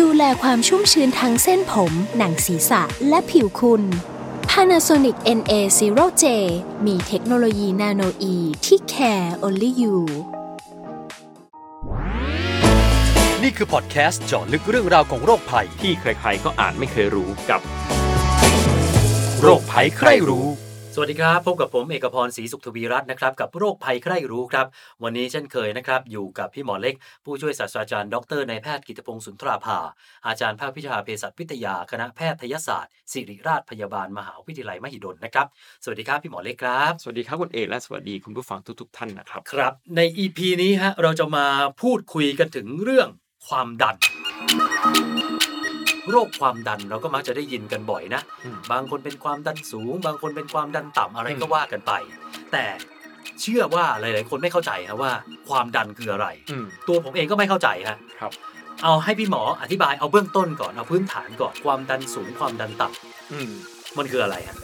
ดูแลความชุ่มชื้นทั้งเส้นผม หนังศีรษะ และผิวคุณ Panasonic NA0J มีเทคโนโลยีนาโนอีที่ care only you นี่คือพอดแคสต์เจาะลึกเรื่องราวของโรคภัย ที่ใครๆก็อ่านไม่เคยรู้กับ โรคภัยใครรู้ สวัสดีครับ พบกับผมเอกพรศรีสุขทวีรัตน์นะครับกับโรคภัยใครรู้ครับ วันนี้เช่นเคยนะครับ อยู่กับพี่หมอเล็ก ผู้ช่วยศาสตราจารย์ดรนายแพทย์กิตพงศ์สุนทราภา อาจารย์ภาควิชาเภสัชวิทยาคณะแพทยศาสตร์ ศิริราชพยาบาลมหาวิทยาลัยมหิดลนะครับ สวัสดีครับพี่หมอเล็กครับ สวัสดีครับคุณเอกและสวัสดีคุณผู้ฟังทุก ๆ ท่านนะครับครับ ใน EP นี้ฮะเราจะมาพูดคุยกันถึงเรื่องความดัน โรคความดันเราก็มักจะได้ยินกันบ่อยนะอืมบางคนเป็นความดันสูง บางคนเป็นความดันต่ำอะไรก็อืมว่ากันไป แต่เชื่อว่าหลาย ๆ คนไม่เข้าใจฮะว่าความดันคืออะไรอืมตัวผมเองก็ไม่เข้าใจฮะครับเอาให้พี่หมออธิบายเอาเบื้องต้นก่อนเอาพื้นฐานก่อนความดันสูงความดันต่ำอืมมันคืออะไรฮะ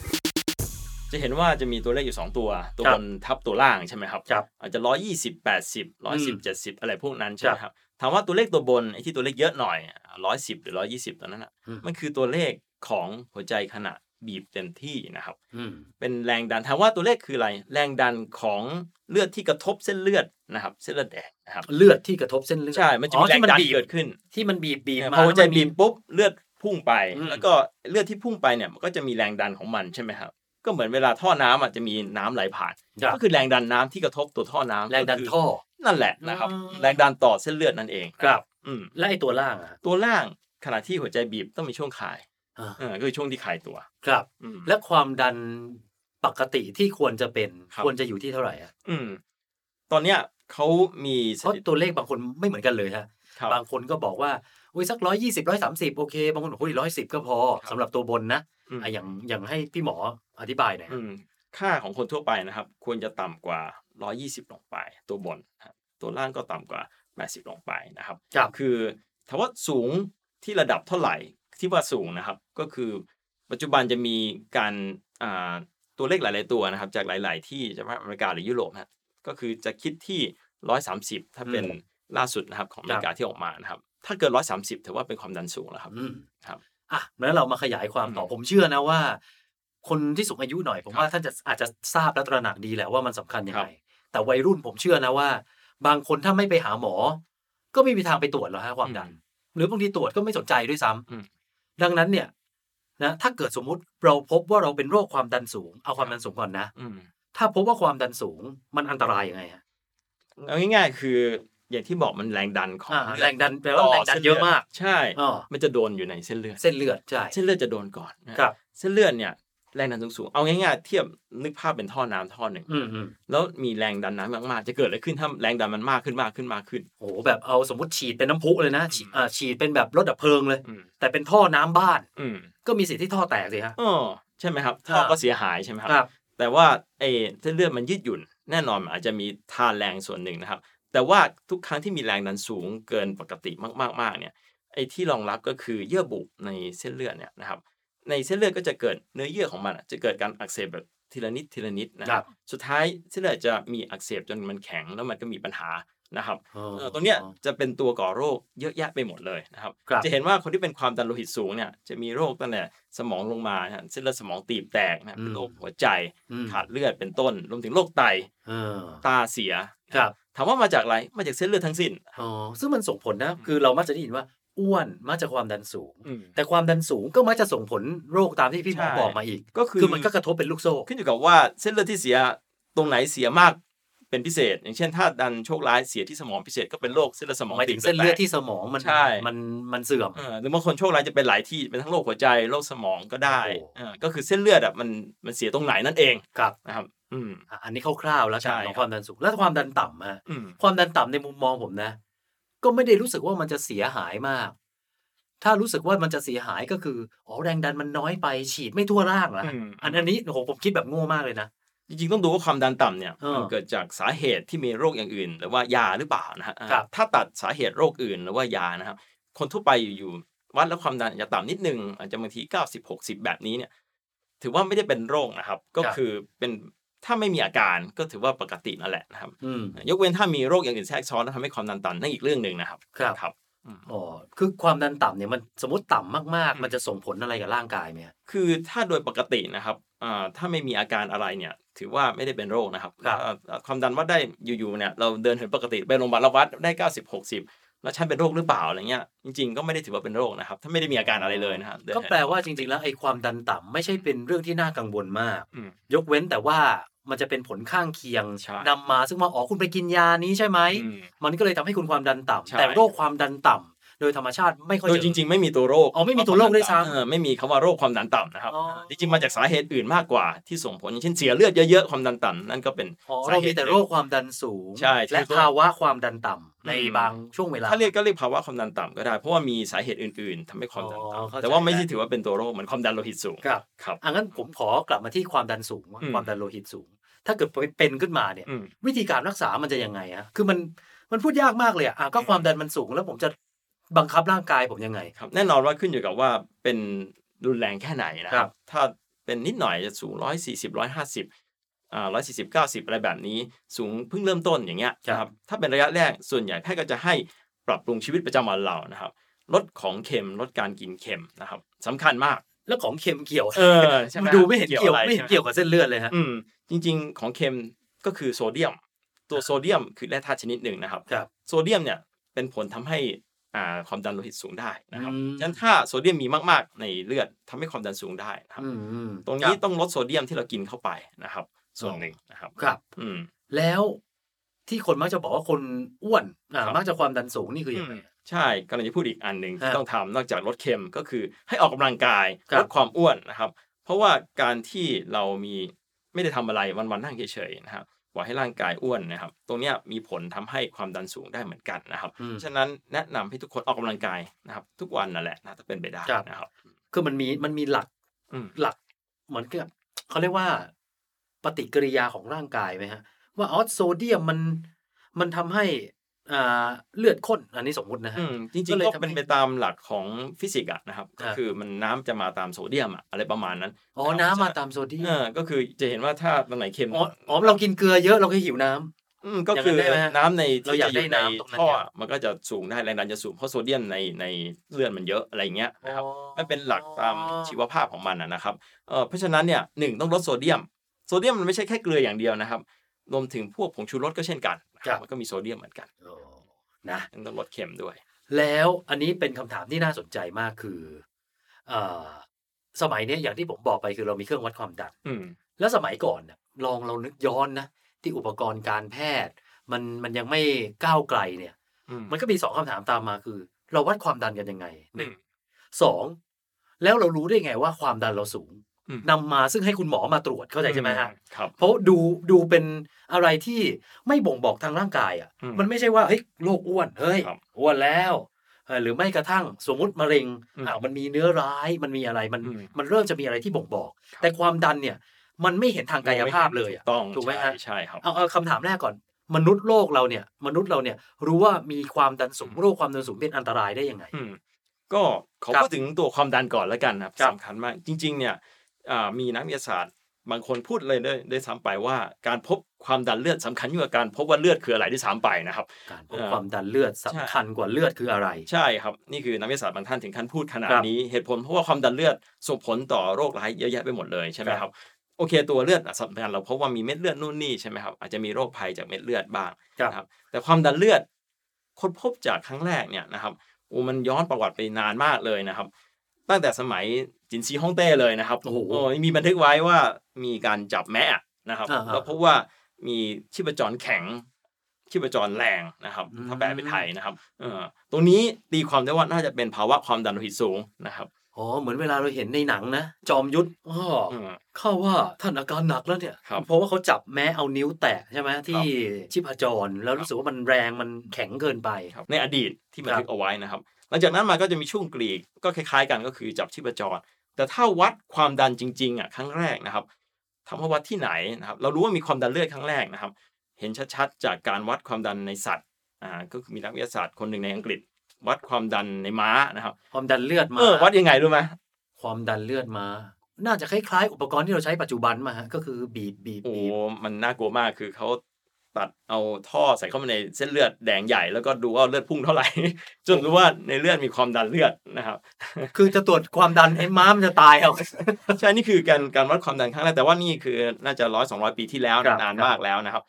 จะเห็นว่าจะมีตัวเลขอยู่ 2 ตัว ตัวครับบนทับตัวล่างใช่ไหมครับครับ อาจจะร้อยยี่สิบแปดสิบร้อยสิบเจ็ดสิบอะไรพวกนั้นใช่ไหมครับครับ ถามว่าตัวเลขตัวบนไอ้ที่ตัวเลขเยอะหน่อยร้อยสิบหรือร้อยี่สิบตัวนั้นอะอืมมันคือตัวเลขของหัวใจขณะบีบเต็มที่นะครับอืมเป็นแรงดันถามว่าตัวเลขคืออะไร แรงดันของเลือดที่กระทบเส้นเลือดนะครับ เส้นเลือดแดงนะครับ เลือดที่กระทบเส้นเลือดใช่มันจะอ๋อมีแรงที่มันดันบีบเกิดขึ้น ที่มันบีบบีบเนี่ยมาพอหัวใจแล้วมันบีบปุ๊บเลือดพุ่งไปอืมแล้วก็เลือดที่พุ่งไปเนี่ยมันก็จะมีแรงดันของมันใช่ไหมครับก็เหมือนเวลาท่อน้ำอะจะมีน้ำไหลผ่านครับก็คือแรงดันน้ำที่กระทบตัวท่อน้ำแรงดันก็คือท่อ นั่นแหละนะครับอืมแรงดันต่อเส้นเลือดนั่นเองครับอืมและไอตัวล่างอะตัวล่างขณะที่หัวใจบีบต้องมีช่วงคายอ่าเออก็คือช่วงที่คลายตัว ครับอืมและความดันปกติที่ควรจะเป็นครับควรจะอยู่ที่เท่าไหร่อะอืม ตอนเนี้ยเขามีสเพราะถิติตัวเลขบางคนไม่เหมือนกันเลยฮะครับบางคนก็บอกว่าอุ้ยสักร้อยยี่สิบร้อยสามสิบโอเค บางคนบอกอุ้ยร้อยสิบก็พอครับสำหรับตัวบนนะอืมอะอย่างอย่างให้พี่หมออธิบายหน่อยอืมค่าของคนทั่วไปนะครับ ควรจะต่ำกว่า 120 ลงไป ตัวบนนะครับตัวล่างก็ต่ำกว่า 80 ลงไปนะครับครับคือถามว่าสูงที่ระดับเท่าไหร่ที่ว่าสูงนะครับ ก็คือปัจจุบันจะมีการอ่าตัวเลขหลาย ๆ ตัวนะครับ จากหลาย ๆ ที่จะว่าอเมริกาหรือยุโรปนะก็คือจะคิดที่ 130 ถ้าเป็นล่าสุดนะครับของอเมริกาที่ออกมานะครับ ถ้าเกิน 130 ถือว่าเป็นความดันสูงแล้วครับอืมครับอะแล้วเรามาขยายความต่ออมผมเชื่อนะว่า คนที่สูงอายุหน่อยผมครับว่าท่านจะอาจจะทราบและตระหนักดีแหละว่ามันสำคัญยังครัไงบ แต่วัยรุ่นผมเชื่อนะว่า บางคนถ้าไม่ไปหาหมอ ก็ไม่มีทางไปตรวจหรอกฮะความดัน หรือบางทีตรวจก็ไม่สนใจด้วยซ้ำอืมดังนั้นเนี่ยนะถ้าเกิดสมมุติเราพบว่าเราเป็นโรคความดันสูง เอาความดันสูงก่อนนะอืมถ้าพบว่าความดันสูงมันอันตรายยังไงฮะเอาง่ายๆคือ อย่างที่บอกมันแรงดันของอ่าเลือแรงดันแปลว่าแรงดันเยอะมาก ใช่อ๋อมันจะโดนอยู่ในเส้นเลือด เส้นเลือดใช่เส้นเลือดจะโดนก่อนนะครับ เส้นเลือดเนี่ย แรงดันสูงๆ เอาง่ายๆ เทียบนึกภาพเป็นท่อน้ำท่อหนึ่งอืมอืมแล้วมีแรงดันน้ำมากๆ จะเกิดอะไรขึ้นถ้าแรงดันมันมากขึ้นมากขึ้นมากขึ้น โอ้โหแบบเอาสมมติฉีดเป็นน้ำพุเลยนะฉีดอ่าฉีดเป็นแบบรถดับเพลิงเลยอืมแต่เป็นท่อน้ำบ้านอืมก็มีสิทธิ์ที่ท่อแตกสิฮะอ๋อใช่ไหมครับ ท่อก็เสียหายใช่ไหมครับครับแต่ว่าไอ้เส้นเลือดมันยืดหยุ่น แน่นอนมันอาจจะมีทานแรงส่วนหนึ่งนะครับ แต่ว่าทุกครั้งที่มีแรงดันสูงเกินปกติมากๆๆเนี่ย ไอ้ที่รองรับก็คือเยื่อบุในเส้นเลือดเนี่ยนะครับ ในเส้นเลือดก็จะเกิดเนื้อเยื่อของมันอะจะเกิดการอักเสบแบบทีละนิดทีละนิดนะคครัรับบสุดท้ายเส้นเลือดจะมีอักเสบจนมันแข็งแล้วมันก็มีปัญหานะครับอ๋อเอ่อตรงเนี้ยจะเป็นตัวก่อโรคเยอะแยะไปหมดเลยนะครับครับ จะเห็นว่าคนที่เป็นความดันโลหิตสูงเนี่ยจะมีโรคตั้งแต่สมองลงมานะฮะเส้นเลือดสมองตีบแตกนะเป็นโรคหัวใจอืมขาดเลือดเป็นต้น รวมถึงโรคไตเออตาเสียครับถามว่ามาจากอะไร มาจากเส้นเลือดทั้งสิ้น อ๋อ ซึ่งมันส่งผลนะ คือเรามักจะได้ยินว่า อ้วนมาจากความดันสูงอืมแต่ความดันสูงก็มักจะส่งผลโรคตามที่พี่หมอใช่บอกมาอีก ก็คือคือมันก็กระทบเป็นลูกโซ่ ขึ้นอยู่กับว่าเส้นเลือดที่เสียตรงไหนเสียมากเป็นพิเศษ อย่างเช่นถ้าดันโชคร้ายเสียที่สมองพิเศษก็เป็นโรคเส้นเลือดสมองหมายถึงตีบเส้นเลือดแตกที่สมองมันใช่มันมันเสื่อมเออหรือบางคนโชคร้ายจะเป็นหลายที่เป็นทั้งโรคหัวใจโรคสมองก็ได้โอ้เออก็คือเส้นเลือดอะมันมันเสียตรงไหนนั่นเองครับนะครับอืมอะอันนี้คร่าวๆแล้วใช่กันของครับความดันสูง แล้วความดันต่ำฮะอืมความดันต่ำในมุมมองผมนะ ก็ไม่ได้รู้สึกว่ามันจะเสียหายมาก ถ้ารู้สึกว่ามันจะเสียหายก็คืออ๋อแรงดันมันน้อยไปฉีดไม่ทั่วร่างละอืมอันอันนี้โอ้โหผมคิดแบบโง่มากเลยนะจริงๆต้องดูว่าความดันต่ำเนี่ยเออมันเกิดจากสาเหตุที่มีโรคอย่างอื่น หรือว่ายาหรือเปล่านะฮะอ่าครับถ้าตัดสาเหตุโรคอื่นหรือว่ายานะครับคนทั่วไปอยู่ๆวัดแล้วความดันอาจจะต่ำนิดนึงอาจจะบางที 90 60 แบบนี้เนี่ย ถือว่าไม่ได้เป็นโรคนะครับ ก็คือเป็น ถ้าไม่มีอาการก็ถือว่าปกตินั่นแหละนะครับอืมยกเว้นถ้ามีโรคอย่างอื่นแทรกซ้อนแล้วทำให้ความดันต่ำนั่นอีกเรื่องหนึ่งนะครับครับครับอืมอ๋อคือความดันต่ำเนี่ยมันสมมติต่ำมากอืมๆมันจะส่งผลอะไรกับร่างกายไหมฮะคือถ้าโดยปกตินะครับอ่าถ้าไม่มีอาการอะไรเนี่ย ถือว่าไม่ได้เป็นโรคนะครับครับอ่าความดันวัดได้อยู่ๆเนี่ยเราเดินเหินปกติไปโรงพยาบาลเราวัดได้ 90 60 แล้วฉันเป็นโรคหรือเปล่าอะไรเงี้ยจริง ๆ ก็ไม่ได้ถือว่าเป็นโรคนะครับ ถ้าไม่ได้มีอาการอะไรเลยนะครับเดินก็แปลว่าจริง ๆ แล้วไอ้ความดันต่ำไม่ใช่เป็นเรื่องที่น่ากังวลมากอืมยกเว้นแต่ว่ามันจะเป็นผลข้างเคียงใช่นำมาซึ่งว่าอ๋อคุณไปกินยานี้ใช่ไหมอืมมันก็เลยทำให้คุณความดันใช่ต่ำแต่โรคความดันต่ำ โดยธรรมชาติไม่ค่อยโดยเจอจริง ๆ ไม่มีตัวโรคอ๋อไม่มีตัวโรคด้วยซ้ำเออไม่มีคำว่าโรคความดันต่ำนะครับอ๋อจริงๆมาจากสาเหตุอื่นมากกว่าที่ส่งผลอย่างเช่นเสียเลือดเยอะๆความดันต่ำนั่นก็เป็นอ๋อสาเราเหมีตุแต่โรคความดันสูงใช่และถูกต้องภาวะความดันต่ำในอืมบางช่วงเวลาถ้าเรียกก็เรียกภาวะความดันต่ำก็ได้เพราะว่ามีสาเหตุอื่น ๆทำให้ความดันอ๋อต่ำเข้าใจแต่ว่าไม่แล้วใช่ถือว่าเป็นตัวโรคเหมือนความดันโลหิตสูงครับครับอะงั้นผมขอกลับมาที่ความดันสูงว่าอืมความดันโลหิตสูง ถ้าเกิดเป็นขึ้นมาเนี่ยอืมวิธีการรักษามันจะยังไงอะคือมันมันพูดยากมากเลยอะอะก็ความดันมันสูงแล้วผมจะ บังคับร่างกายผมยังไง ครับแน่นอนว่าขึ้นอยู่กับว่าเป็นรุนแรงแค่ไหนนะคครัรับ บ ถ้าเป็นนิดหน่อยจะสูงร้อยสี่สิบร้อยห้าสิบอ่าร้อยสี่สิบเก้าสิบอะไรแบบนี้ สูงเพิ่งเริ่มต้นอย่างเงี้ยนะครับถ้าเป็นระยะแรกส่วนใหญ่แพทย์ก็จะให้ปรับปรุงชีวิตประจำวันเรานะครับ ลดของเค็มลดการกินเค็มนะครับสำคัญมากแล้วของเค็มเกี่ยวเออใช่ไหมมันดูไม่เห็นเกี่ยวอะไรไม่เห็นใช่ห เกี่ยวกับเส้นเลือดเลยฮะ อืมจริงๆของเค็มก็คือโซเดียม ตัวโซเดียมคือแร่ธาตุชนิดหนึ่งนะครับ ครับ โซเดียมเนี่ยเป็นผลทำให้อ่า ความดันโลหิตสูงได้นะครับอืมฉะนั้นถ้าโซเดียมมีมากๆในเลือดทำให้ความดันสูงได้นะครับอืมอืมตรงนี้ต้องลดโซเดียมที่เรากินเข้าไปนะครับ ส่วนหนึ่งนะครับครับอืมแล้วที่คนมักจะบอกว่าคนอ้วนอะครับมักจะความดันสูงนี่คือยังไงใช่กำลังจะพูดอีกอันหนึ่งที่ฮะต้องทำนอกจากลดเค็มก็คือให้ออกกำลังกายครับลดความอ้วนนะครับ เพราะว่าการที่เรามีไม่ได้ทำอะไรวันๆนั่งเฉยๆนะครับ ปล่อยให้ร่างกายอ้วนนะครับ ตรงเนี้ยมีผลทำให้ความดันสูงได้เหมือนกันนะครับอืมฉะนั้นแนะนำให้ทุกคนออกกำลังกายนะครับ ทุกวันนั่นแหละนะถ้าเป็นไปได้ครับนะครับ คือมันมีมันมีหลักอืมหลักเหมือนกับเขาเรียกว่าปฏิกิริยาของร่างกายไหมฮะ ว่าอ๋อโซเดียมมันมันทำให้อ่า เลือดข้นอันนี้สมมุตินะฮะอืมจก็ริงๆเลยก็ทำให้เป็นไปตามหลักของฟิสิกส์อะนะครับครัก็บคือมันน้ำจะมาตามโซเดียมอะอะไรประมาณนั้นอ๋อน้ำมาตามโซเดียเอมอก็คือจะเห็นว่าถ้าตรงไหนเค็มอ๋ออ๋อเรากินเกลือเยอะเราก็หิวน้ำอืมก็คืออย่างนั้นได้ไหมฮะน้ำในเราที่อยากจะอยู่ได้ในน้ำตรงนั้นท่อเนี่ยมันก็จะสูงได้แรงดันจะสูงเพราะโซเดียมในในเลือดมันเยอะอะไรเงี้ยนะครับอ๋อมันเป็นหลักตามชีวภาพของมันนะนะครับเออเพราะฉะนั้นเนี่ยหนึ่งต้องลดโซเดียม โซเดียมมันไม่ใช่แค่เกลืออย่างเดียวนะครับรวมถึงพวกผงชูรสก็เช่นกัน นะครับมันก็มีโซเดียมเหมือนกันอ๋อนะต้องลดเค็มด้วย แล้วอันนี้เป็นคำถามที่น่าสนใจมากคือเอ่อสมัยเนี้ยอย่างที่ผมบอกไปคือเรามีเครื่องวัดความดันอืมแล้วสมัยก่อนเนี่ยลองเรานึกย้อนนะที่อุปกรณ์การแพทย์ มันมันยังไม่ก้าวไกลเนี่ยอืมมันก็มีสองคำถามตามมาคือ เราวัดความดันกันยังไงหนึ่งอืมสองแล้วเรารู้ได้ไงว่าความดันเราสูงอืม นำมาซึ่งให้คุณหมอมาตรวจเข้าใจใช่ไหมฮะครับเพราะดูดูเป็นอะไรที่ไม่บ่งบอกทางร่างกายอะอืมมันไม่ใช่ว่าเฮ้ยโรคอ้วนเฮ้ยครับอ้วนแล้วเออหรือไม่กระทั่งสมมุติมะเร็งอืมอ้าวมันมีเนื้อร้ายมันมีอะไรมันอืมมันเริ่มจะมีอะไรที่บ่งบอก แต่ความดันเนี่ย มันไม่เห็นทางกายภาพเลยอะต้องถูกไหมฮะใช่ใช่ครับเอาเอาคำถามแรกก่อน มนุษย์โลกเราเนี่ย มนุษย์เราเนี่ย รู้ว่ามีความดันสูงโรคความดันสูงเป็นอันตรายได้ยังไงอืมก็ขอครับพูดถึงตัวความดันก่อนแล้วกันนะครับครับสำคัญมากจริง ๆ เนี่ยอ่า มีนักวิทยาศาสตร์ บางคนพูดเลยด้วยด้วยซ้ำไปว่า การพบความดันเลือดสำคัญยิ่งกว่าการพบว่าเลือดคืออะไรที่ซ้ำไปนะครับ การพบเออความดันเลือดสำคัญกว่าเลือดคืออะไร ใช่ครับนี่คือนักวิทยาศาสตร์บางท่านถึงขั้นพูดขนาดครับนี้เหตุผลเพราะว่าความดันเลือดส่งผลต่อโรคร้ายเยอะแยะไปหมดเลยใช่ไหมคครัรับบโอเคตัวเลือดอะสำคัญเราพบว่ามีเม็ดเลือดนู่นนี่ใช่ไหมครับอาจจะมีโรคภัยจากเม็ดเลือดบ้างครับนะครับแต่ความดันเลือดค้นพบจากครั้งแรกเนี่ยนะครับโอ้มันย้อนประวัติไปนานมากเลยนะครับ ตั้งแต่สมัยจินซีฮ่องเต้เลยนะครับโอ้โหมีบันทึกไว้ว่ามีการจับแมะนะครับอ่าๆแล้วพบว่ามีชีพจรแข็งชีพจรแรงนะครับอืมถ้าแปลเป็นไทยนะครับเออตรงนี้ตีความได้ว่าน่าจะเป็นภาวะความดันโลหิตสูงนะครับอ๋อเหมือนเวลาเราเห็นในหนังนะ จอมยุทธอ้อออืมเข้าว่าท่านอาการหนักแล้วเนี่ยครับเพราะว่าเขาจับแม้เอานิ้วแตะใช่ไหมที่ชีพจรแล้วรู้สึกว่ามันแรงมันแข็งเกินไปครับในอดีตที่บันทึกเอาไว้นะครับ หลังจากนั้นมาก็จะมีช่วงกรีกก็คล้ายๆ กันก็คือจับชีพจร แต่ถ้าวัดความดันจริงๆอะครั้งแรกนะครับถามว่าวัดที่ไหนนะครับเรารู้ว่ามีความดันเลือดครั้งแรกนะครับ เห็นชัดๆ จากการวัดความดันในสัตว์อ่าก็คือมีนักวิทยาศาสตร์คนหนึ่งในอังกฤษ วัดความดันในม้านะครับ ความดันเลือดมาเออวัดยังไงรู้ไหมความดันเลือดมาน่าจะคล้ายๆ อุปกรณ์ที่เราใช้ปัจจุบันมาฮะก็คือบีบบีบโอ้บีบมันน่ากลัวมากคือเขา ตัดเอาท่อใส่เข้ามาในเส้นเลือดแดงใหญ่แล้วก็ดูว่าเลือดพุ่งเท่าไหร่ จนรู้ว่าในเลือดมีความดันเลือดนะครับ คือจะตรวจความดันไอ้ม้ามันจะตายเอาใช่นี่คือการการวัดความดันครั้งแรกแต่ว่านี่คือน่าจะร้อยสองร้อยปีที่แล้วครับนานครับมากแล้วนะครับ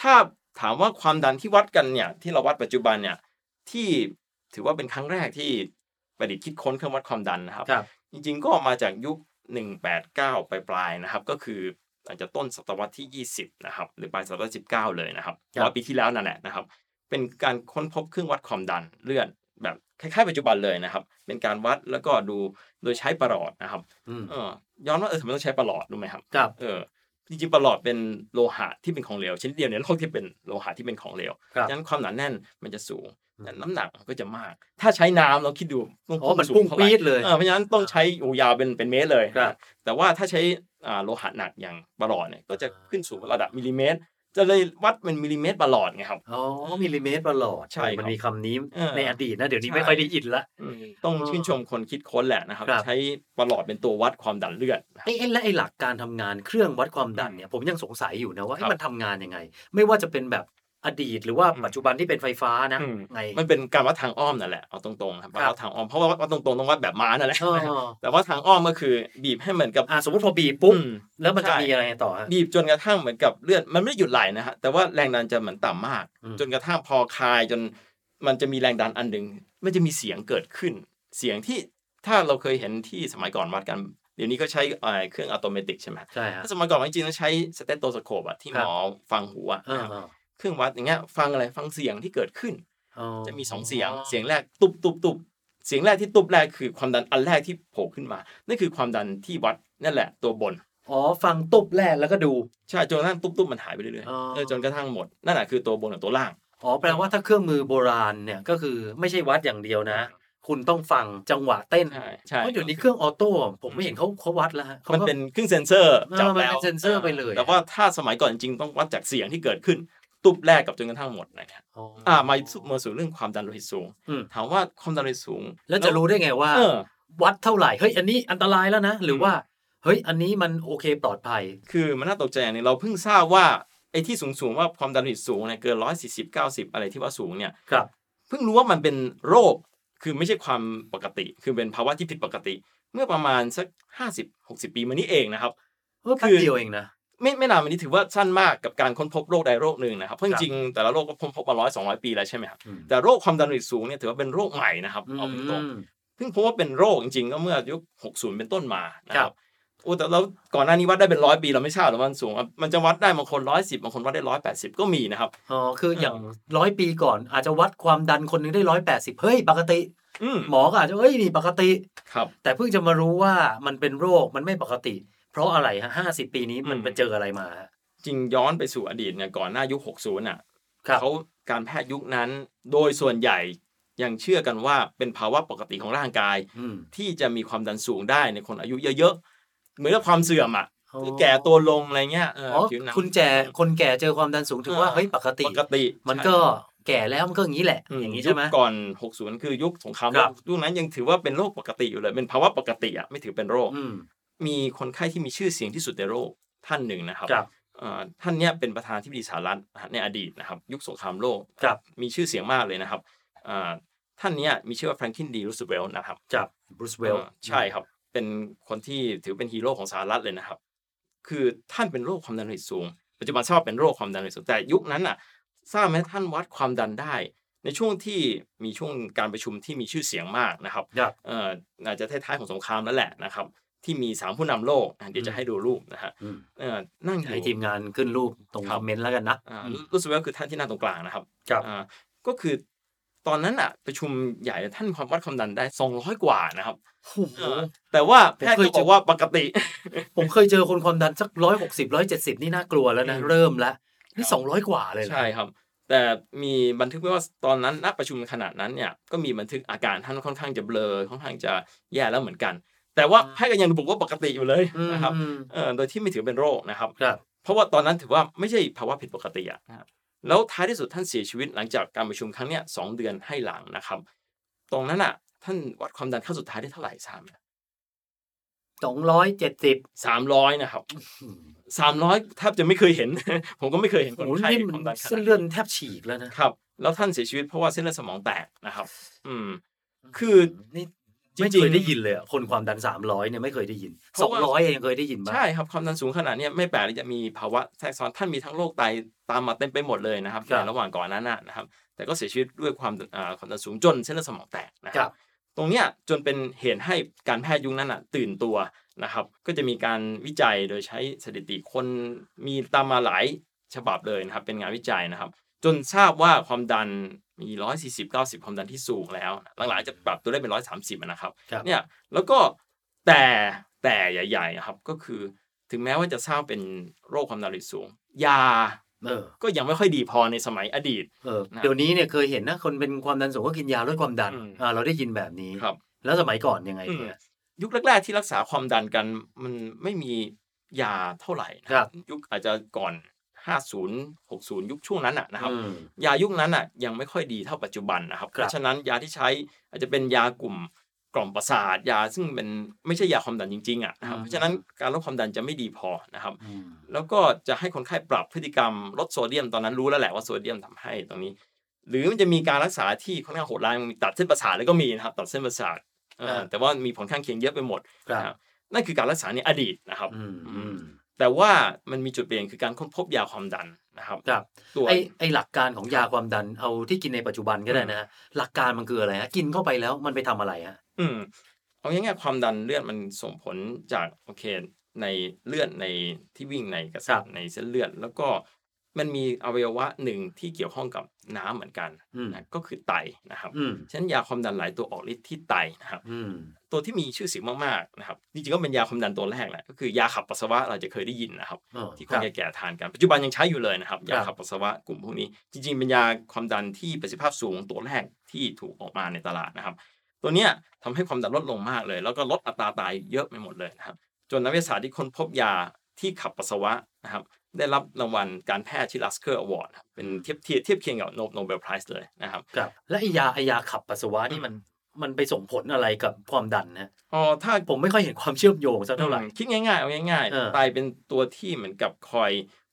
ถ้าถามว่าความดันที่วัดกันเนี่ยที่เราวัดปัจจุบันเนี่ยที่ถือว่าเป็นครั้งแรกที่ประดิษฐ์คิดค้นเครื่องวัดความดันนะครับครับจริงๆก็มาจากยุค 189 ปลายๆนะครับ ก็คือ อาจจะต้นศตวรรษที่ 20 นะครับ หรือปลายศตวรรษที่19 เลยนะครับครับร้อยปีที่แล้วนั่นแหละนะครับ เป็นการค้นพบเครื่องวัดความดันเลือดแบบคล้ายๆปัจจุบันเลยนะครับ เป็นการวัดแล้วก็ดูโดยใช้ประหลอดนะครับอืมเออย้อนว่าเออทำไมต้องใช้ประหลอดรู้ไหมครับครับเออ จริงๆประหลอดเป็นโลหะที่เป็นของเหลวชนิดเดียวในโลกที่เป็นโลหะที่เป็นของเหลวครับฉะนั้นความหนาแน่นมันจะสูงอืมแต่น้ำหนักมันก็จะมาก ถ้าใช้น้ำเราคิดดูต้อ๋อมันสูงพุ่งเท่าไหร่ปี๊ดเลยเออเพราะฉะนั้นต้องใช้โอ้ยาวเป็นเป็นเมตรเลยครับแต่ว่าถ้าใช้อ่าโลหะหนักอย่างประหลอดเนี่ยก็จะขึ้นสู่ระดับมิลลิเมตร จะเลยวัดเป็นมิลลิเมตรประหลอดไงครับ อ๋อ มิลลิเมตรประหลอด ใช่ครับมันมีคำนี้เออในอดีตนะ เดี๋ยวนี้ใช่ไม่ค่อยได้ยินละอืมต้องชื่นชมคนคิดค้นแหละนะครับครับ ใช้ประหลอดเป็นตัววัดความดันเลือดนะครับไอ้ไอ้และไอ้หลักการทำงานเครื่องวัดความดันเนี่ย ผมยังสงสัยอยู่นะว่าคไอ้รับมันทำงานยังไง ไม่ว่าจะเป็นแบบ อดีตหรือว่าอืมปัจจุบันที่เป็นไฟฟ้านะอืมไงมันเป็นการวัดทางอ้อมนั่นแหละเอาตรงๆครับครับวัดทางอ้อมเพราะว่าวัดตรงๆต้องวัดแบบม้านั่นแหละอ๋อแต่ว่าทางอ้อมก็คือบีบให้เหมือนกับอ่าสมมติพอบีบปุ๊บอืมแล้วมันจะใช่มีอะไรต่อฮะบีบจนกระทั่งเหมือนกับเลือดมันไม่ได้หยุดไหลนะฮะแต่ว่าแรงดันจะเหมือนต่ำมากอืมจนกระทั่งพอคลายจนมันจะมีแรงดันอันหนึ่งมันจะมีเสียงเกิดขึ้น เสียงที่ถ้าเราเคยเห็นที่สมัยก่อนวัดกันเดี๋ยวนี้ก็ใช้เอ่อเครื่องอัตโนมัติใช่ไหมใช่ฮะถ้าสมัยก่อนจริงๆต้องใช้stethoscope อะที่คุณหมอฟังหูอะ อ่านะครับอ่าเครื่องวัดอย่างเงี้ยฟังอะไรฟังเสียงที่เกิดขึ้นอ๋อจะมีสองเสียงเสียงแรกตุบตุบตุบเสียงแรกที่ตุบแรกคือความดันอันแรกที่โผล่ขึ้นมานั่นคือความดันที่วัดนั่นแหละตัวบนอ๋อฟังตุบแรกแล้วก็ดูใช่จนกระทั่งตุ๊บตุ๊บมันหายไปเรื่อยอ๋อๆเออจนกระทั่งหมดนั่นแหละคือตัวบนกับตัวล่างอ๋อแปลว่าถ้าเครื่องมือโบราณเนี่ยก็คือไม่ใช่วัดอย่างเดียวนะ คุณต้องฟังจังหวะเต้นใช่ใช่เพราะเดี๋ยวนี้เครื่อง autoผมไม่เห็นเขาเขาวัดแล้วฮะขามันก็เป็นเครื่องเซ็นเซอร์เออจับมันแล้วเป็นเซ็นเซอร์ไปเลยแต่ว่าถ้าสมัยก่อนจริงๆต้องวัดจากเสียงที่เกิดขึ้น ตุ๊บแรกกับจนกระทั่งหมดนะครับอ๋ออ่ามาสู่มาสู่เรื่องความดันโลหิตสูงอืมถามว่าความดันโลหิตสูง แล้วจะรู้ได้ไงว่าเออวัดเท่าไหร่เฮ้ยอันนี้อันตรายแล้วนะ หรือว่าเฮ้ยอันนี้มันโอเคปลอดภัย คือมันน่าตกใจอย่างหนึงเราเพิ่งทราบว่าไอ้ที่สูงสูงๆว่าความดันโลหิตสูงเนี่ยเกินร้อยสี่สิบเก้าสิบอะไรที่ว่าสูงเนี่ยครับเพิ่งรู้ว่ามันเป็นโรคคือไม่ใช่ความปกติ คือเป็นภาวะที่ผิดปกติ เมื่อประมาณสักห้าสิบหกสิบปีมานี้เองนะครับเออแป๊บคือเดียวเองนะ ไม่ไม่นานมานี้ถือว่าสั้นมากกับการค้นพบโรคใดโรคหนึ่งนะครับเพราะคจรับริงๆแต่ละโรคก็ค้นพบมาร้อยสองร้อยปีแล้วใช่ไหมครับอืมแต่โรคความดันโลหิตสูงเนี่ยถือว่าเป็นโรคใหม่นะครับอืเอาตรงมๆเพิ่งพบว่าเป็นโรคจริงๆ ก็เมื่อยุค60เป็นต้นมานะคครัรับบโอ้แต่แล้วก่อนหน้านี้วัดได้เป็นร้อยปีเราไม่ทราบหรอกว่ามันสูงอะมันจะวัดได้บางคนร้อยสิบบางคนวัดได้ร้อยแปดสิบก็มีนะครับอ๋อคืออย่างเออร้อยปีก่อน อาจจะวัดความดันคนหนึงได้ร้อยแปดสิบเฮ้ยปกติอืมหมอก็อาจจะเอ้ยนี่ปกติครับ แต่เพิ่งจะมารู้ว่ามันเป็นโรคมันไม่ปกติ เพราะอะไรฮะห้าสิบปีนี้มันอืมไปเจออะไรมาฮะจริงย้อนไปสู่อดีตเนี่ยก่อนหน้ายุค60น่ะครับเขาการแพทย์ยุคนั้นโดยส่วนใหญ่ยังเชื่อกันว่าเป็นภาวะปกติของร่างกายอืมที่จะมีความดันสูงได้ในคนอายุเยอะๆเหมือนกับความเสื่อมอะอ๋อคือแก่ตัวลงอะไรเงี้ยเอออ๋อผิวหนังคุณแก่คนแก่เจอความดันสูงถือว่าเฮ้ยปกติปกติ มันก็แก่แล้วมันก็อย่างนี้แหละ อย่างนี้ใช่ไหมยุคก่อน 60 คือยุคสงครามโลครับยุคนั้นยังถือว่าเป็นโรคปกติอยู่เลย เป็นภาวะปกติอะไม่ถือเป็นโรคอื มมีคนไข้ที่มีชื่อเสียงที่สุดในโลกท่านหนึ่งนะครับครับเอ่อท่านเนี้ยเป็นประธานาธิบดีสหรัฐนะฮะในอดีตนะครับ ยุคสงครามโลกครับมีชื่อเสียงมากเลยนะครับเอ่อท่านเนี้ยมีชื่อว่าแฟรงคลินดีรูสเวลต์นะครับครับรูสเวลต์เออใช่ครับ เป็นคนที่ถือเป็นฮีโร่ของสหรัฐเลยนะครับ คือท่านเป็นโรคความดันโลหิตสูง ปัจจุบันทราบว่าเป็นโรคความดันโลหิตสูงแต่ยุคนั้นน่ะทราบไหมท่านวัดความดันได้ ในช่วงที่มีช่วงการประชุมที่มีชื่อเสียงมากนะครับครับเอ่ออาจจะท้ายๆของสงครามแล้วแหละนะครับ ที่มีสามผู้นำโลกอะเดี๋ยวจะให้ดูรูปนะฮะอืมเอ่อนั่งอยู่ให้ทีมงานขึ้นรูปตรงครัคบอมเมนต์แล้วกันนะอ่าอืมรูสเวลต์คือท่านที่นั่งตรงกลางนะครับครับอ่าก็คือตอนนั้นอะประชุมใหญ่ท่านความวัดความดันได้ 200 กว่านะครับโอ้โหเออแต่ว่าแพทย์ผมเคยก็บอกว่าปกติ ผมเคยเจอคนความดันสักร้อยหกสิบร้อยเจ็ดสิบนี่น่ากลัวแล้วนะอืมเริ่มแล้วนี่สองร้อยกว่าเลยเหรอใช่ครับ แต่มีบันทึกไว้ว่าตอนนั้นณประชุมขนาดนั้นเนี่ยก็มีบันทึกอาการท่านค่อนข้างจะเบลอค่อนข้างจะแย่แล้วเหมือนกัน แต่ว่าแพทย์ก็ยังบอกว่าปกติอยู่เลยนะครับอืมเออโดยที่ไม่ถือเป็นโรคนะครับครับ เพราะว่าตอนนั้นถือว่าไม่ใช่ภาวะผิดปกติอะนะครับแล้วท้ายที่สุดท่านเสียชีวิตหลังจากการประชุมครั้งเนี้ยสองเดือนให้หลังนะครับ ตรงนั้นอะ ท่านวัดความดันขั้นสุดท้ายได้เท่าไหร่ทราบไหมสองร้อยเจ็ดสิบสามร้อยนะครับสามร้อยแทบจะไม่เคยเห็น ผมก็ไม่เคยเห็นคนโอ้ไข้นี่คมัวามดันนขนาดเส้นนั้นเลือดแทบฉีกแล้วนะครับ แล้วท่านเสียชีวิตเพราะว่าเส้นเลือดสมองแตกนะครับ อืม คือนี่จริงๆ ไม่เคยได้ยินเลยอะคนความดันสามร้อยเนี่ยไม่เคยได้ยินเพสอราะงว่าร้อยยังเคยได้ยินบ้างใช่ครับความดันสูงขนาดเนี้ยไม่แปลกที่จะมีภาวะแทรกซ้อนท่านมีทั้งโรคไตตามมาเต็มไปหมดเลยนะครับครับในระหว่างก่อนนั้นนะนะครับ แต่ก็เสียชีวิตด้วยความอ่าความดันสูงจนเส้นเลือดสมองแตกนะคครัรับบตรงเนี้ยจนเป็นเหตุให้การแพทย์ยุคนั้นอะตื่นตัวนะครับ ก็จะมีการวิจัยโดยใช้สถิติคนมีตามมาหลายฉบับเลยนะครับ เป็นงานวิจัยนะครับ จนทราบว่าความดันมีร้อยสี่สิบเก้าสิบความดันที่สูงแล้ว หลังๆจะปรับตัวได้เป็นร้อยสามสิบนะครับครับเนี่ย แล้วก็แต่แต่ใหญ่ๆครับ ก็คือถึงแม้ว่าจะทราบเป็นโรคความดันโลหิตสูง ยาเออก็ยังไม่ค่อยดีพอในสมัยอดีตเออนะเดี๋ยวนี้เนี่ยเคยเห็นนะคนเป็นความดันสูงก็กินยาลดความดันอืมอ่าเราได้ยินแบบนี้ครับ แล้วสมัยก่อนยังไงอืมเนี่ยยุคแรกๆที่รักษาความดันกันมันไม่มียาเท่าไหร่นะครับยุคอาจจะก่อน 50 60 ยุคช่วงนั้นน่ะนะครับอืมยายุคนั้นน่ะยังไม่ค่อยดีเท่าปัจจุบันนะครับครับ เพราะฉะนั้นยาที่ใช้อาจจะเป็นยากลุ่มกล่อมประสาทยาซึ่งเป็นไม่ใช่ยาความดันจริงๆอะนะครับเพราะฉะนั้นการลดความดันจะไม่ดีพอนะครับอืมแล้วก็จะให้คนไข้ปรับพฤติกรรมลดโซเดียมตอนนั้นรู้แล้วแหละว่าโซเดียมทำให้ตรงนี้ หรือมันจะมีการรักษาที่ค่อนข้างโหดร้ายมีตัดเส้นประสาทแล้วก็มีนะครับตัดเส้นประสาทเอ่อแต่ว่ามีผลข้างเคียงเยอะไปหมดครับนะครับนั่นคือการรักษาในอดีตนะครับอืมอืม แต่ว่ามันมีจุดเปลี่ยนคือการค้นพบยาความดันนะครับครับตัวไอไอหลักการของยาความดันเอาที่กินในปัจจุบันก็ได้นะฮะหลักการมันคืออะไรฮะกินเข้าไปแล้วมันไปทำอะไรฮะอืมเอาง่ายๆความดันเลือดมันส่งผลจากโอเคในเลือดในที่วิ่งในกระแสครับในเส้นเลือด แล้วก็ มันมีอวัยวะหนึ่งที่เกี่ยวข้องกับน้ำเหมือนกันอืมนะก็คือไตนะครับอืมฉะนั้นยาความดันหลายตัวออกฤทธิ์ที่ไตนะครับอืมตัวที่มีชื่อเสียงมากๆนะครับจริงๆก็เป็นยาความดันตัวแรกแหละก็คือยาขับปัสสาวะเราจะเคยได้ยินนะครับอ๋อที่คคนรับแก่ๆทานกันปัจจุบันยังใช้อยู่เลยนะครับยาครัขับบปัสสาวะกลุ่มพวกนี้ จริง ๆ เป็นยาความดันที่ประสิทธิภาพสูงตัวแรกที่ถูกออกมาในตลาดนะครับ ตัวเนี้ยทำให้ความดันลดลงมากเลย แล้วก็ลดอัตราตายเยอะไปหมดเลยนะครับ จนนักวิทยาศาสตร์ที่ค้นพบยาที่ขับปัสสาวะนะครับ ได้รับรางวัลการแพทย์ที่ Lasker Award เป็นเทียบเทียบเทียบเคียงกับ Nobel Prize เลยนะครับครับและไอยาไอยาขับปัสสาวะนี่มันมันไปส่งผลอะไรกับความดันนะอ๋อถ้าผมไม่ค่อยเห็นความเชื่อมโยงสักเท่าไหร่คิดง่ายๆเอาง่ายเออๆไตเป็นตัวที่เหมือนกับคอย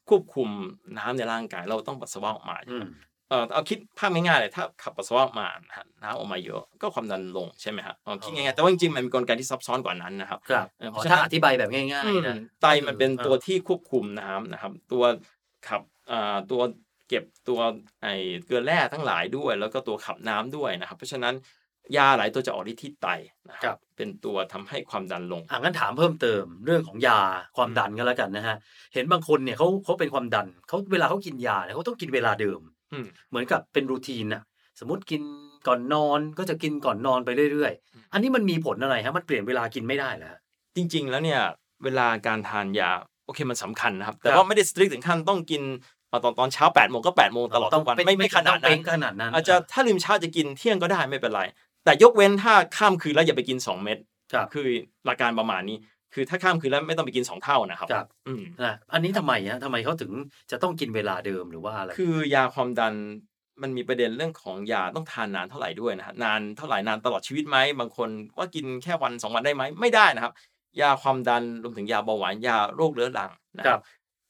ควบคุมน้ำในร่างกายเราต้องปัสสาวะออกมาใช่อืไหมม เออเอาคิดภาพง่ายๆเลยถ้าขับปัสสาวะออกมานะฮะน้ำออกมาเยอะก็ความดันลงใช่ไหมฮะเอาคิดง่ายๆแต่ว่าจริงๆมันมีกลไกที่ซับซ้อนกว่านั้นนะครับครับเออเพอ๋อราะฉะนั้นถ้าอธิบายแบบง่ายๆนะไตมันเป็นตัวที่ควบคุมน้ำนะครับ ตัวขับอ่าตัวเก็บตัวไอเกลือแร่ทั้งหลายด้วย แล้วก็ตัวขับน้ำด้วยนะครับ เพราะฉะนั้นยาหลายตัวจะออกฤทธิ์ที่ไตนะคครัรับบเป็นตัวทำให้ความดันลงอะงั้นถามเพิ่มเติมเรื่องของยาความดันกันแล้วกันนะฮะเห็นบางคนเนี่ยเขาเขาเป็นความดันเขาเวลาเขากินยาเนี่ยเขาต้องกินเวลาเดิมอืม เหมือนกับเป็นรูทีนน่ะสมมติกินก่อนนอนก็จะกินก่อนนอนไปเรื่อยๆ อันนี้มันมีผลอะไรฮะมันเปลี่ยนเวลากินไม่ได้แล้วจริง ๆ แล้วเนี่ยเวลาการทานยาโอเคมันสำคัญนะครับ แต่ครับว่าไม่ได้สตริกถึงขั้นต้องกินเอาตอนตอนเช้า8ปดโมงก็8ปดโมงตลอดต้อทุงกวันเป็นไม่ไม่ขนาดต้นั้องนเป๊ะขนาดนั้นอาจจะถ้าลืมเช้าจะกินเที่ยงก็ได้ไม่เป็นไร แต่ยกเว้นถ้าข้ามคืนแล้วอย่าไปกิน 2 เม็ดครับคือหลักการประมาณนี้ คือถ้าข้ามคืนแล้วไม่ต้องไปกิน 2 เท่านะครับครับอืมนะอันนี้ทำไมฮะทำไมเขาถึงจะต้องกินเวลาเดิมหรือว่าอะไรคือยาความดันมันมีประเด็นเรื่องของยาต้องทานนานเท่าไหร่ด้วยนะฮะนานเท่าไหร่นานตลอดชีวิตไหมบางคนว่ากินแค่วันสองวันได้ไหมไม่ได้นะครับ ยาความดันรวมถึงยาเบาหวานยาโรคเรื้อรังนะคครัรับบ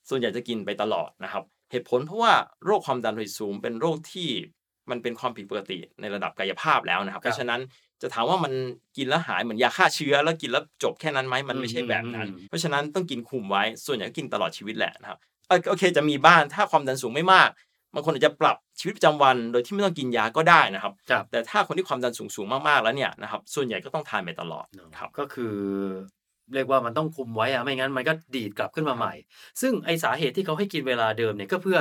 ส่วนใหญ่จะกินไปตลอดนะครับ เหตุผลเพราะว่าโรคความดันโลหิตสูงเป็นโรคที่มันเป็นความผิดปกติในระดับกายภาพแล้วนะครับ เพราะฉะนั้น จะถามว่ามันกินแล้วหายเหมือนยาฆ่าเชื้อ แล้วกินแล้วจบแค่นั้นไหมมันไม่ใช่แบบนั้นอืมเพราะฉะนั้นต้องกินคุมไว้ ส่วนใหญ่ก็กินตลอดชีวิตแหละนะครับเอ่อโอเคจะมีบ้างถ้าความดันสูงไม่มากบางคนอาจจะปรับชีวิตประจำวันโดยที่ไม่ต้องกินยาก็ได้นะครับครับแต่ถ้าคนที่ความดันสูงสูงๆมากๆแล้วเนี่ยนะครับส่วนใหญ่ก็ต้องทานไปตลอดครับก็คือ เรียกว่ามันต้องคุมไว้อะไม่งั้นมันก็ดีดกลับขึ้นมาใหม่ ซึ่งไอสาเหตุที่เขาให้กินเวลาเดิมเนี่ยก็เพื่อ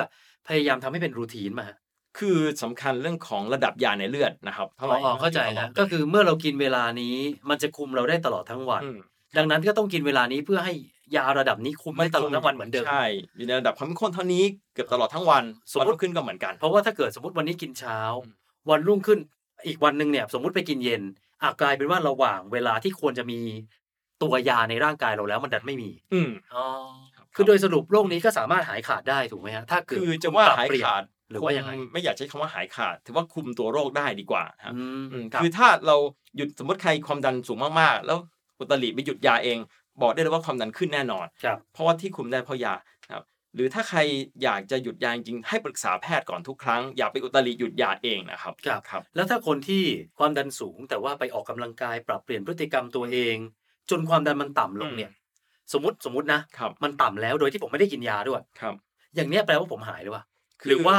พยายามทำให้เป็นรูทีนมาฮะ คือสำคัญเรื่องของระดับยาในเลือดนะครับอ๋อเข้าใจนะก็คือเมื่อเรากินเวลานี้มันจะคุมเราได้ตลอดทั้งวันอืมดังนั้นก็ต้องกินเวลานี้เพื่อให้ยาระดับนี้คุมไม่ตลอดทั้งวันเหมือนเดิมใช่อยู่ในระดับความเข้มข้นเท่านี้เกือบตลอดทั้งวันสมมุติวันรุ่งขึ้นก็เหมือนกัน เพราะว่าถ้าเกิดสมมติวันนี้กินเช้าอืมวันรุ่งขึ้นอีกวันหนึ่งเนี่ยสมมุติไปกินเย็นอากลายเป็นว่าระหว่างเวลาที่ควรจะมีตัวยาในร่างกายเราแล้วมันดันไม่มี อืมอ๋อครับคือโดยสรุปโรคนี้ก็สามารถหายขาดได้ถูกไหมฮะถ้าเกิดคือจะว่าปรับหายเปลี่นขาด หรือว่ายังไงคไม่อยากใช้คำว่าหายขาด ถือว่าคุมตัวโรคได้ดีกว่าครับอืมอืมรับคือถ้าเราหยุดสมมติใครความดันสูงมากๆ แล้วอุตริไปหยุดยาเอง บอกได้เลยว่าความดันขึ้นแน่นอนครับเพราะว่าที่คุมได้เพราะยาครับหรือถ้าใครอยากจะหยุดยาจริงๆให้ปรึกษาแพทย์ก่อนทุกครั้ง อย่าไปอุตริหยุดยาเองนะครับครับครับ แล้วถ้าคนที่ความดันสูง แต่ว่าไปออกกำลังกายปรับเปลี่ยนพฤติกรรมตัวเอง จนความดันมันต่ำลงเนี่ย สมมติสมมตินะครับมันต่ำแล้วโดยที่ผมไม่ได้กินยาด้วยครับ อย่างเนี้ยแปลว่าผมหายหรือเปล่าคือ หรือว่า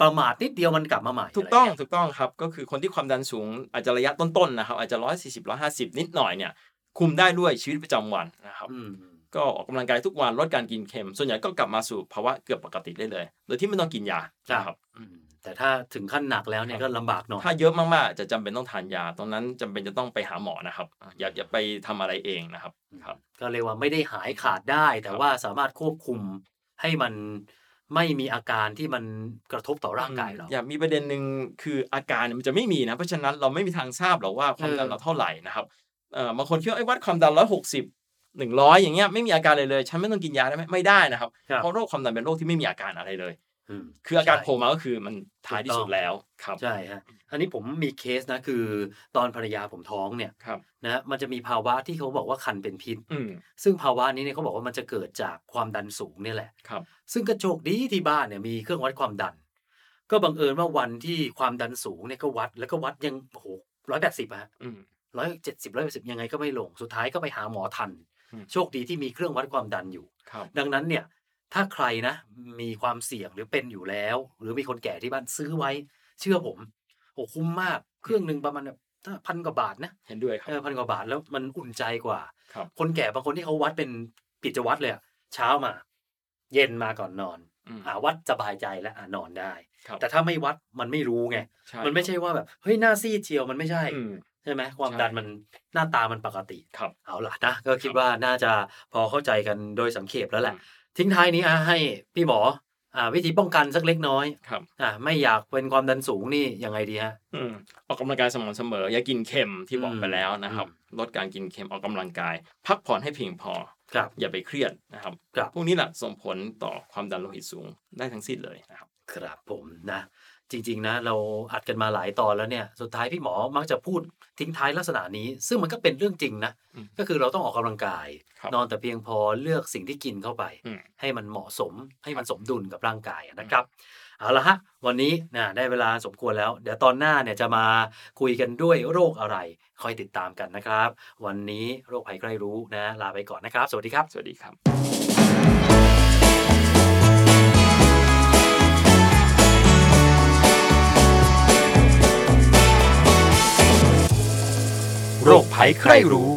ประมาทนิดเดียวมันกลับมาใหม่ ถูกต้องะไรเงี้ยถูกต้องครับ ก็คือคนที่ความดันสูงอาจจะระยะต้นๆนะครับ อาจจะร้อยสี่สิบร้อยห้าสิบนิดหน่อยเนี่ย คุมได้ด้วยชีวิตประจำวันนะครับอืมก็ออกกำลังกายทุกวันลดการกินเค็ม ส่วนใหญ่ก็กลับมาสู่ภาวะเกือบปกติได้เลย โดยที่ไม่ต้องกินยานะครับอืมแต่ถ้าถึงขั้นหนักแล้วเนี่ยก็ลำบากหน่อยถ้าเยอะมากๆ จะจำเป็นต้องทานยา ตรงนั้นจำเป็นจะต้องไปหาหมอนะครับอะอย่าอย่าไปทำอะไรเองนะครับ ครับ ก็เรียกว่าไม่ได้หายขาดได้ แต่ว่าสามารถควบคุมให้มัน ไม่มีอาการที่มันกระทบต่อร่างกายเรา อย่ามีประเด็นหนึ่งคืออาการเนี่ยมันจะไม่มีนะ เพราะฉะนั้นเราไม่มีทางทราบหรอกว่าความดันเออเราเท่าไหร่นะครับเอ่อบางคนคิดว่าไอ้ยวัดความดันร้อยหกสิบหนึ่งร้อยอย่างเงี้ยไม่มีอาการเลยเลย ฉันไม่ต้องกินยาได้ไหมไม่ได้นะครับครับเพราะโรคความดันเป็นโรคที่ไม่มีอาการอะไรเลยอืม คืออาการใช่โผล่มาก็คือมันท้ายที่สุดแล้วครับใช่ฮะอันนี้ผมมีเคสนะคือ ตอนภรรยาผมท้องเนี่ยครับนะฮะมันจะมีภาวะที่เขาบอกว่าคันเป็นพิษอืมซึ่งภาวะนี้เนี่ยเขาบอกว่ามันจะเกิดจากความดันสูงเนี่ยแหละครับ ซึ่งกระโจกดีที่บ้านเนี่ยมีเครื่องวัดความดัน ก็บังเอิญว่าวันที่ความดันสูงเนี่ยก็วัดแล้วก็วัดยังโอ้โหร้อยแปดสิบอะอืมร้อยเจ็ดสิบร้อยแปดสิบยังไงก็ไม่ลงสุดท้ายก็ไปหาหมอทันอืมโชคดีที่มีเครื่องวัดความดันอยู่ครับดังนั้นเนี่ย ถ้าใครนะ มีความเสี่ยงหรือเป็นอยู่แล้ว หรือมีคนแก่ที่บ้านซื้อไว้ เชื่อผมโอ้คุ้มมากเครื่องหนึ่งประมาณแบบพันกว่าบาทนะเห็นด้วยครับเออพันกว่าบาทแล้วมันอุ่นใจกว่าครับคนแก่บางคนที่เขาวัดเป็นกิจวัตรเลยอะเช้ามา เย็นมาก่อนนอนอืมอ่าวัดสบายใจแล้วอ่านอนได้ครับแต่ถ้าไม่วัดมันไม่รู้ไงใช่มันไม่ใช่ว่าแบบเฮ้ยหน้าซีดเชียวมันไม่ใช่อืมใช่ไหมความใช่ดันมันหน้าตามันปกติครับเอาล่ะนะก็คิดว่าน่าจะพอเข้าใจกันโดยสังเขปแล้วแหละอืม ทิ้งท้ายนี้อะให้พี่หมออ่าวิธีป้องกันสักเล็กน้อยครับอ่าไม่อยากเป็นความดันสูงนี่ยังไงดีฮะอืมออกกำลังกายสม่ำเสมอ อย่ากินเค็มที่บอกอืมไปแล้วนะครับอืมลดการกินเค็มออกกำลังกาย พักผ่อนให้เพียงพอครับอย่าไปเครียดนะครับครับพวกนี้แหละส่งผลต่อความดันโลหิตสูงได้ทั้งสิ้นเลยนะครับ ครับผมนะ จริง ๆ นะ เราอัดกันมาหลายตอนแล้วเนี่ย สุดท้ายพี่หมอมักจะพูดทิ้งท้ายลักษณะนี้ ซึ่งมันก็เป็นเรื่องจริงนะอืมก็คือเราต้องออกกำลังกายครับนอนแต่เพียงพอเลือกสิ่งที่กินเข้าไปอืมให้มันเหมาะสมให้มันสมดุลกับร่างกายนะครับเอาละฮะวันนี้นะได้เวลาสมควรแล้ว เดี๋ยวตอนหน้าเนี่ยจะมาคุยกันด้วยโรคอะไร คอยติดตามกันนะครับ วันนี้โรคภัยใกล้รู้นะ ลาไปก่อนนะครับ สวัสดีครับ สวัสดีครับ โรคภัยใครรู้